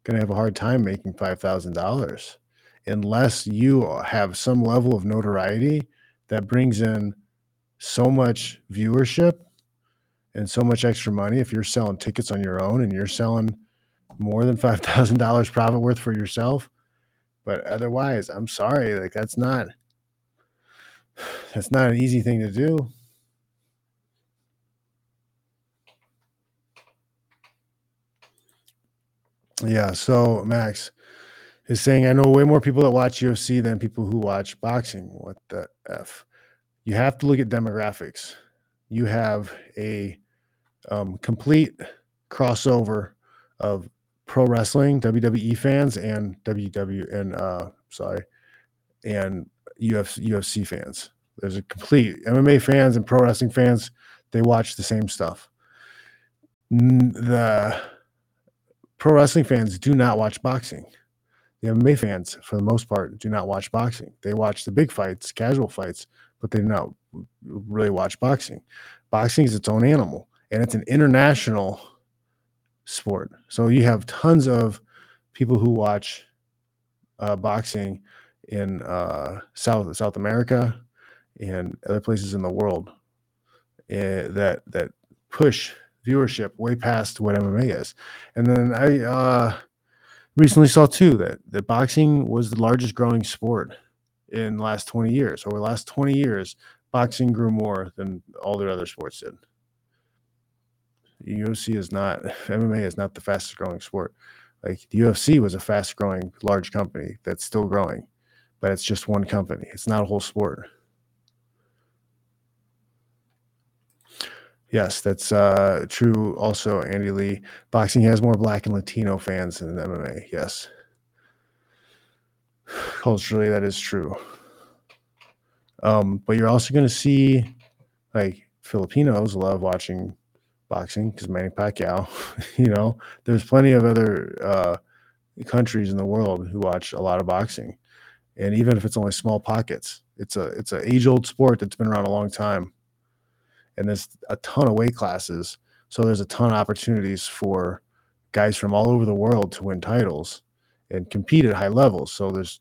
gonna have a hard time making five thousand dollars unless you have some level of notoriety that brings in so much viewership and so much extra money if you're selling tickets on your own and you're selling more than five thousand dollars profit worth for yourself. But otherwise, I'm sorry, like that's not (sighs) that's not an easy thing to do. Yeah, so Max is saying I know way more people that watch UFC than people who watch boxing. What the F? You have to look at demographics. You have a um, complete crossover of pro wrestling, WWE fans, and WW and uh, sorry, and UFC, UFC fans. There's a complete MMA fans and pro wrestling fans. They watch the same stuff. The pro wrestling fans do not watch boxing. The MMA fans, for the most part, do not watch boxing. They watch the big fights, casual fights, but they don't really watch boxing. Boxing is its own animal, and it's an international sport. So you have tons of people who watch uh, boxing in uh, South South America and other places in the world uh, that that push viewership way past what MMA is. And then I uh, recently saw too that that boxing was the largest growing sport in the last 20 years. Over the last 20 years, boxing grew more than all the other sports did. UFC is not MMA is not the fastest growing sport. Like the UFC was a fast growing large company that's still growing, but it's just one company. It's not a whole sport. Yes, that's uh, true. Also, Andy Lee, boxing has more black and Latino fans than MMA. Yes, (sighs) culturally, that is true. Um, but you're also going to see like Filipinos love watching boxing because Manny Pacquiao. (laughs) you know, there's plenty of other uh, countries in the world who watch a lot of boxing, and even if it's only small pockets, it's a it's an age old sport that's been around a long time and there's a ton of weight classes. So there's a ton of opportunities for guys from all over the world to win titles and compete at high levels. So there's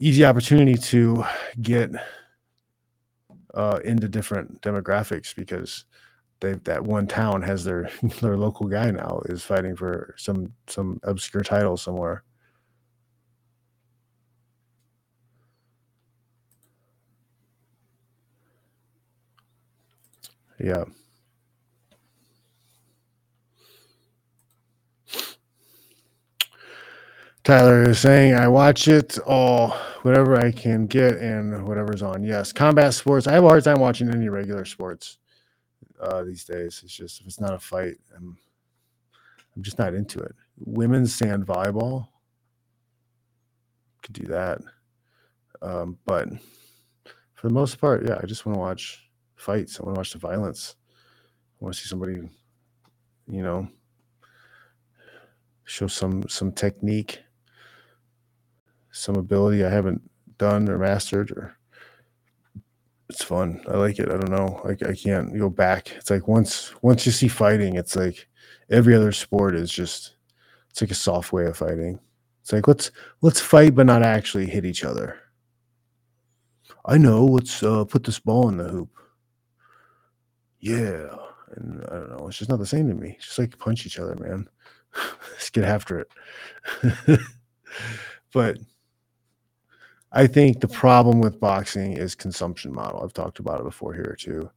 easy opportunity to get uh, into different demographics because they that one town has their (laughs) their local guy now is fighting for some some obscure title somewhere. Yeah. Tyler is saying, I watch it all, whatever I can get and whatever's on. Yes. Combat sports. I have a hard time watching any regular sports uh, these days. It's just, if it's not a fight, I'm, I'm just not into it. Women's sand volleyball could do that. Um, but for the most part, yeah, I just want to watch fights. I want to watch the violence. I want to see somebody, you know, show some some technique, some ability I haven't done or mastered or it's fun. I like it. I don't know. I, I can't go back. It's like once once you see fighting, it's like every other sport is just it's like a soft way of fighting. It's like let's let's fight but not actually hit each other. I know. Let's uh, put this ball in the hoop yeah. And I don't know, it's just not the same to me. It's just like punch each other, man. (laughs) Let's get after it. (laughs) but I think the problem with boxing is consumption model. I've talked about it before here too.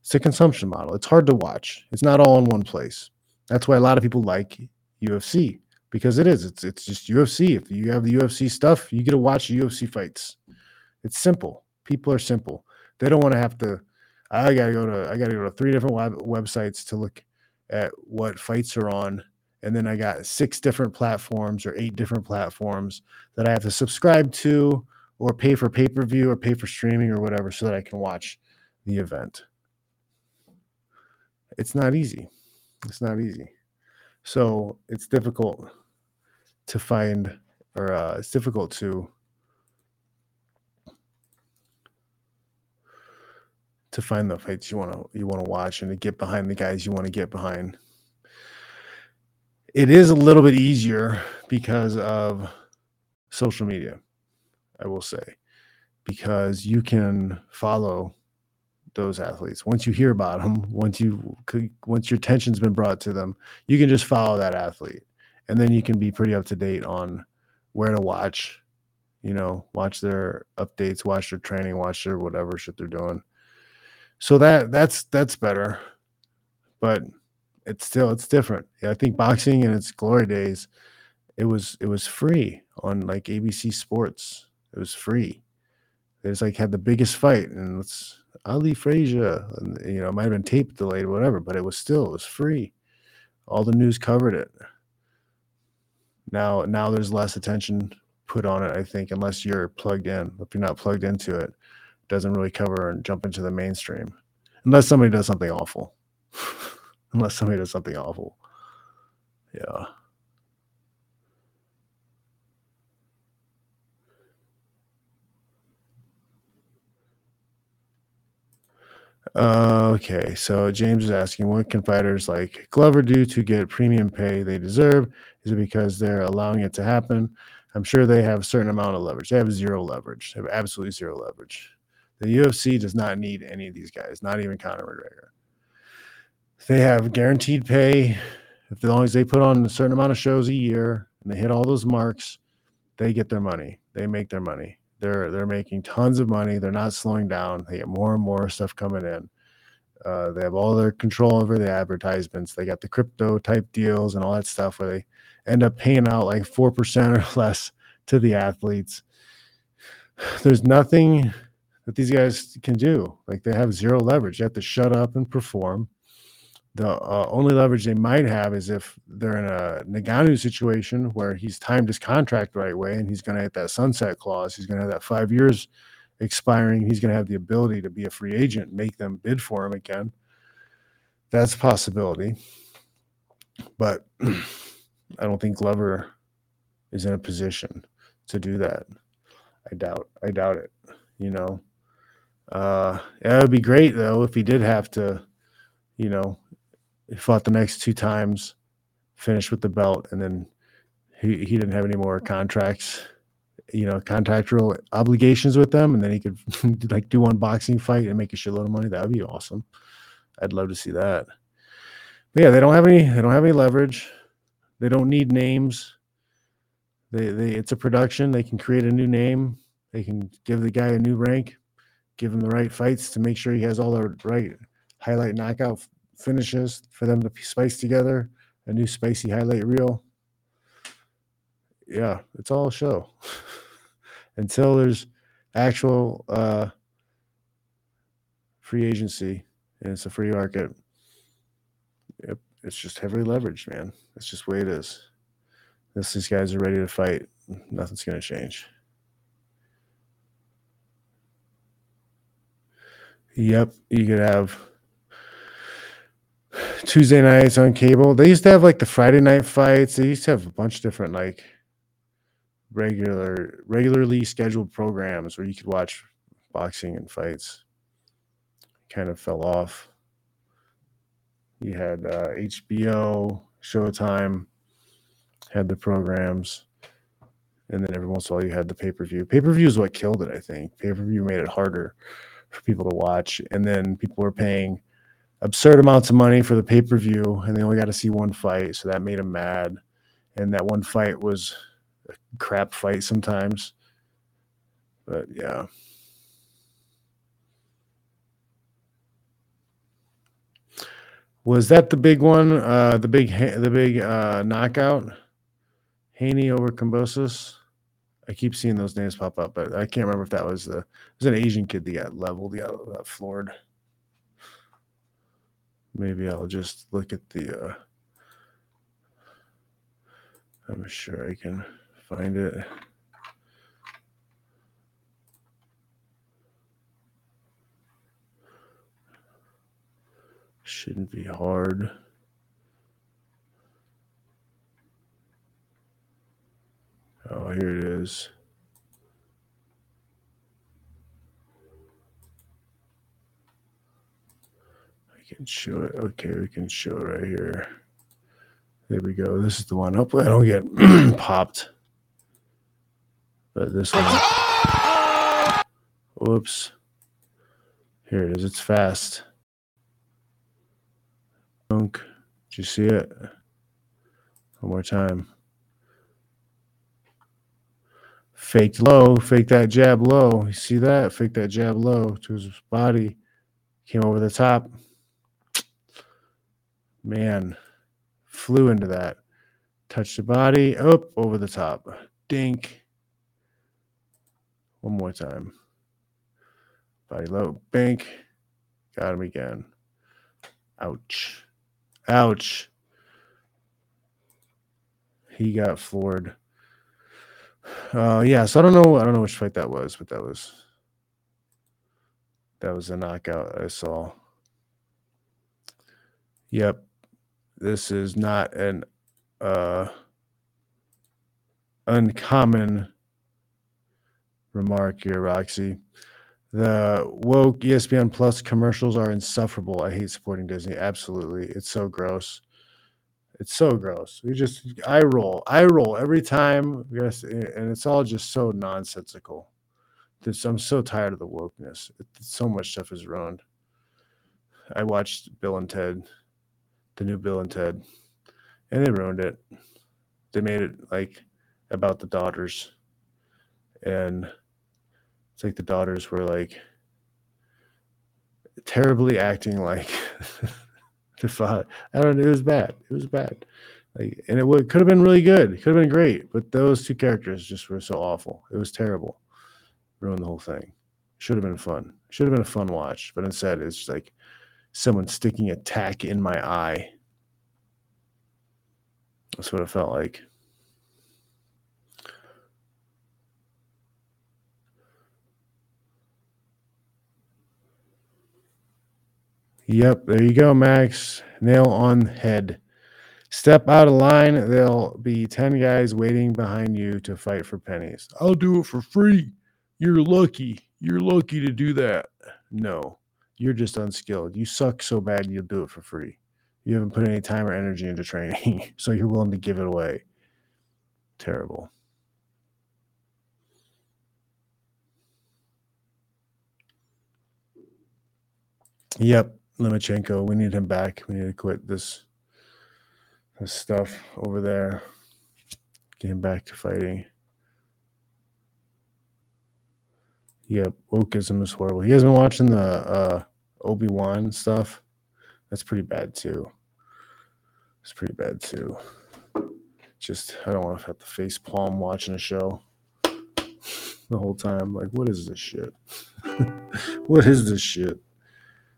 It's a consumption model. It's hard to watch. It's not all in one place. That's why a lot of people like UFC because it is. It's it's just UFC. If you have the UFC stuff, you get to watch UFC fights. It's simple. People are simple. They don't want to have to I gotta go to I gotta go to three different web, websites to look at what fights are on, and then I got six different platforms or eight different platforms that I have to subscribe to or pay for pay per view or pay for streaming or whatever so that I can watch the event. It's not easy. It's not easy. So it's difficult to find, or uh, it's difficult to to find the fights you want to you want to watch and to get behind the guys you want to get behind. It is a little bit easier because of social media, I will say, because you can follow those athletes. Once you hear about them, once you once your attention's been brought to them, you can just follow that athlete, and then you can be pretty up to date on where to watch. You know, watch their updates, watch their training, watch their whatever shit they're doing. So that that's that's better, but it's still it's different. Yeah, I think boxing in its glory days, it was it was free on like ABC Sports. It was free. It was like had the biggest fight, and it's Ali Frazier. And, you know, it might have been tape delayed, or whatever, but it was still it was free. All the news covered it. Now now there's less attention put on it. I think unless you're plugged in. If you're not plugged into it doesn't really cover and jump into the mainstream, unless somebody does something awful. (laughs) unless somebody does something awful. Yeah. Okay, so James is asking, what can fighters like Glover do to get premium pay they deserve? Is it because they're allowing it to happen? I'm sure they have a certain amount of leverage. They have zero leverage. They have absolutely zero leverage. The UFC does not need any of these guys, not even Conor McGregor. They have guaranteed pay. If as long as they put on a certain amount of shows a year and they hit all those marks, they get their money. They make their money. They're they're making tons of money. They're not slowing down. They get more and more stuff coming in. Uh, they have all their control over the advertisements. They got the crypto type deals and all that stuff where they end up paying out like four percent or (laughs) less to the athletes. There's nothing that these guys can do. Like they have zero leverage. They have to shut up and perform. The uh, only leverage they might have is if they're in a Ngannou situation where he's timed his contract the right way and he's going to hit that sunset clause. He's going to have that five years expiring. He's going to have the ability to be a free agent, make them bid for him again. That's a possibility. But (clears throat) I don't think Glover is in a position to do that. I doubt. I doubt it. You know, uh, it would be great though if he did have to, you know, he fought the next two times, finished with the belt, and then he, he didn't have any more contracts, you know, contractual obligations with them, and then he could (laughs) like do one boxing fight and make a shitload of money. That would be awesome. I'd love to see that. But yeah, they don't have any. They don't have any leverage. They don't need names. They, they it's a production. They can create a new name. They can give the guy a new rank, give him the right fights to make sure he has all the right highlight knockout finishes for them to spice together a new spicy highlight reel. Yeah, it's all show (laughs) until there's actual uh, free agency and it's a free market. Yep, it's just heavily leveraged, man. That's just the way it is. Unless these guys are ready to fight, nothing's going to change. Yep, you could have Tuesday nights on cable. They used to have like the Friday night fights. They used to have a bunch of different like regular regularly scheduled programs where you could watch boxing and fights. Kind of fell off. You had uh, HBO, Showtime had the programs, and then every once in a while you had the pay per view. Pay per view is what killed it, I think. Pay per view made it harder for people to watch, and then people were paying absurd amounts of money for the pay per view, and they only got to see one fight, so that made them mad. And that one fight was a crap fight sometimes, but yeah. Was that the big one? Uh, the big the big uh, knockout, Haney over Kambosos. I keep seeing those names pop up, but I can't remember if that was the it was an Asian kid that got leveled, the got floored. Maybe I'll just look at the. Uh, I'm sure I can find it. Shouldn't be hard. Oh, here it is. I can show it. Okay, we can show it right here. There we go. This is the one. Hopefully, I don't get (clears throat) popped. But this one. Whoops. Here it is. It's fast. Dunk. Did you see it? One more time. Faked low. Fake that jab low. You see that? Fake that jab low to his body. Came over the top. Man, flew into that. Touch the body. Up over the top. Dink. One more time. Body low. Bank. Got him again. Ouch. Ouch. He got floored. Uh yeah, so I don't know I don't know which fight that was, but that was that was a knockout I saw. Yep. This is not an uh uncommon remark here, Roxy. The woke ESPN Plus commercials are insufferable. I hate supporting Disney. Absolutely. It's so gross. It's so gross. We just I roll. I roll every time. Yes, and it's all just so nonsensical. This, I'm so tired of the wokeness. It, so much stuff is ruined. I watched Bill and Ted, the new Bill and Ted, and they ruined it. They made it like about the daughters, and it's like the daughters were like terribly acting like. (laughs) I don't know. It was bad. It was bad. Like, and it would, could have been really good. It could have been great, but those two characters just were so awful. It was terrible. Ruined the whole thing. Should have been fun. Should have been a fun watch, but instead it's just like someone sticking a tack in my eye. That's what it felt like. Yep, there you go, Max. Nail on head. Step out of line, there'll be 10 guys waiting behind you to fight for pennies. I'll do it for free. You're lucky. You're lucky to do that. No, you're just unskilled. You suck so bad you'll do it for free. You haven't put any time or energy into training, (laughs) so you're willing to give it away. Terrible. Yep, Lomachenko. We need him back. We need to quit this this stuff over there. Get him back to fighting. Yep, wokeism is horrible. He has been watching the uh, Obi Wan stuff? That's pretty bad too. It's pretty bad too. Just I don't want to have to face palm watching a show the whole time. Like, what is this shit? (laughs) what is this shit?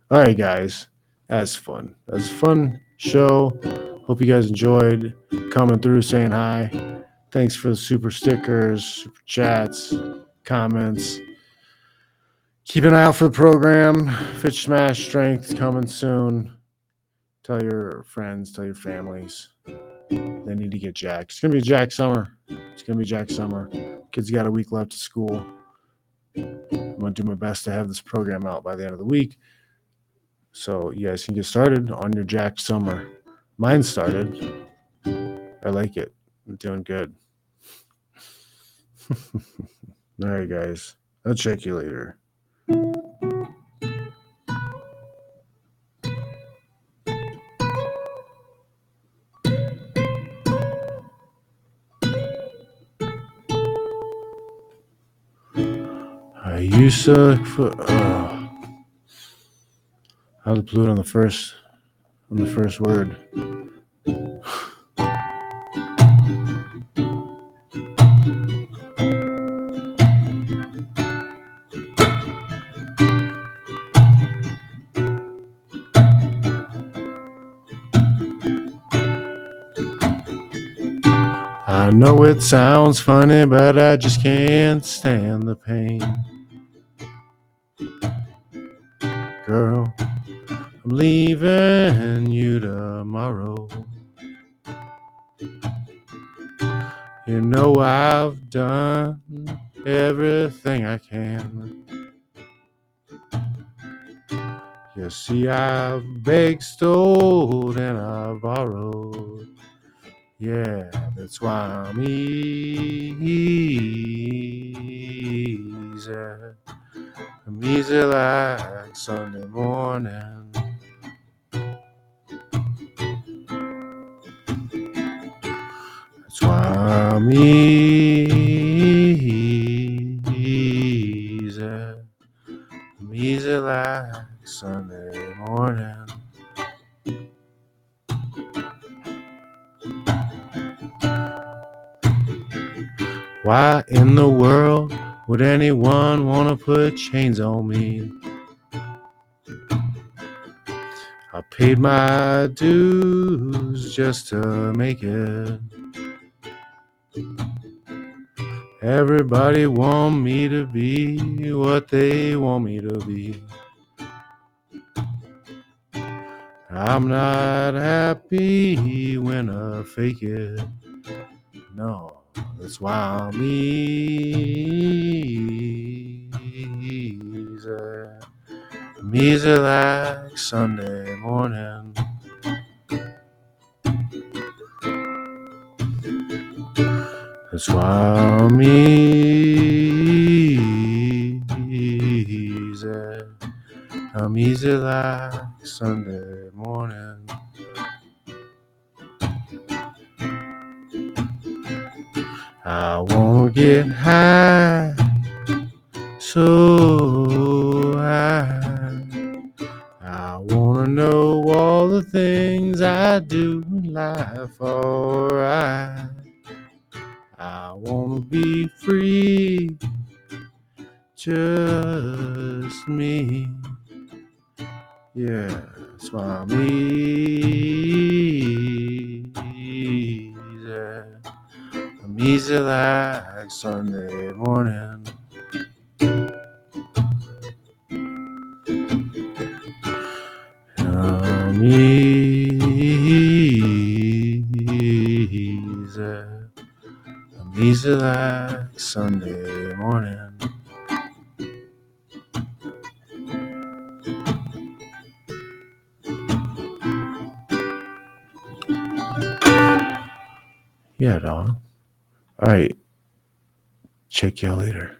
All right, guys. That's fun. That's a fun show. Hope you guys enjoyed coming through, saying hi. Thanks for the super stickers, super chats, comments. Keep an eye out for the program. Fitch Smash Strength coming soon. Tell your friends, tell your families. They need to get jacked. It's gonna be Jack Summer. It's gonna be Jack Summer. Kids got a week left of school. I'm gonna do my best to have this program out by the end of the week. So you guys can get started on your Jack Summer. Mine started. I like it. I'm doing good. (laughs) All right, guys. I'll check you later. I used to. Uh, I blew it on the first on the first word. I know it sounds funny, but I just can't stand the pain. Girl, I'm leaving you tomorrow. You know I've done everything I can. You see, I've begged, stole, and I borrowed. Yeah, that's why I'm easy. I'm easy like Sunday morning. I'm easy. Easy like Sunday morning. Why in the world would anyone want to put chains on me? I paid my dues just to make it. Everybody want me to be what they want me to be. I'm not happy when I fake it. No, that's why I'm easy. Easy like Sunday morning. I'm easy. I'm easy like Sunday morning. I won't get high, so high. I wanna know all the things I do in life, alright. I wanna be free, just me. Yeah, I'm. I'm easy like Sunday morning. I'm easy. Easy like Sunday morning. Yeah, dog. All right. Check y'all later.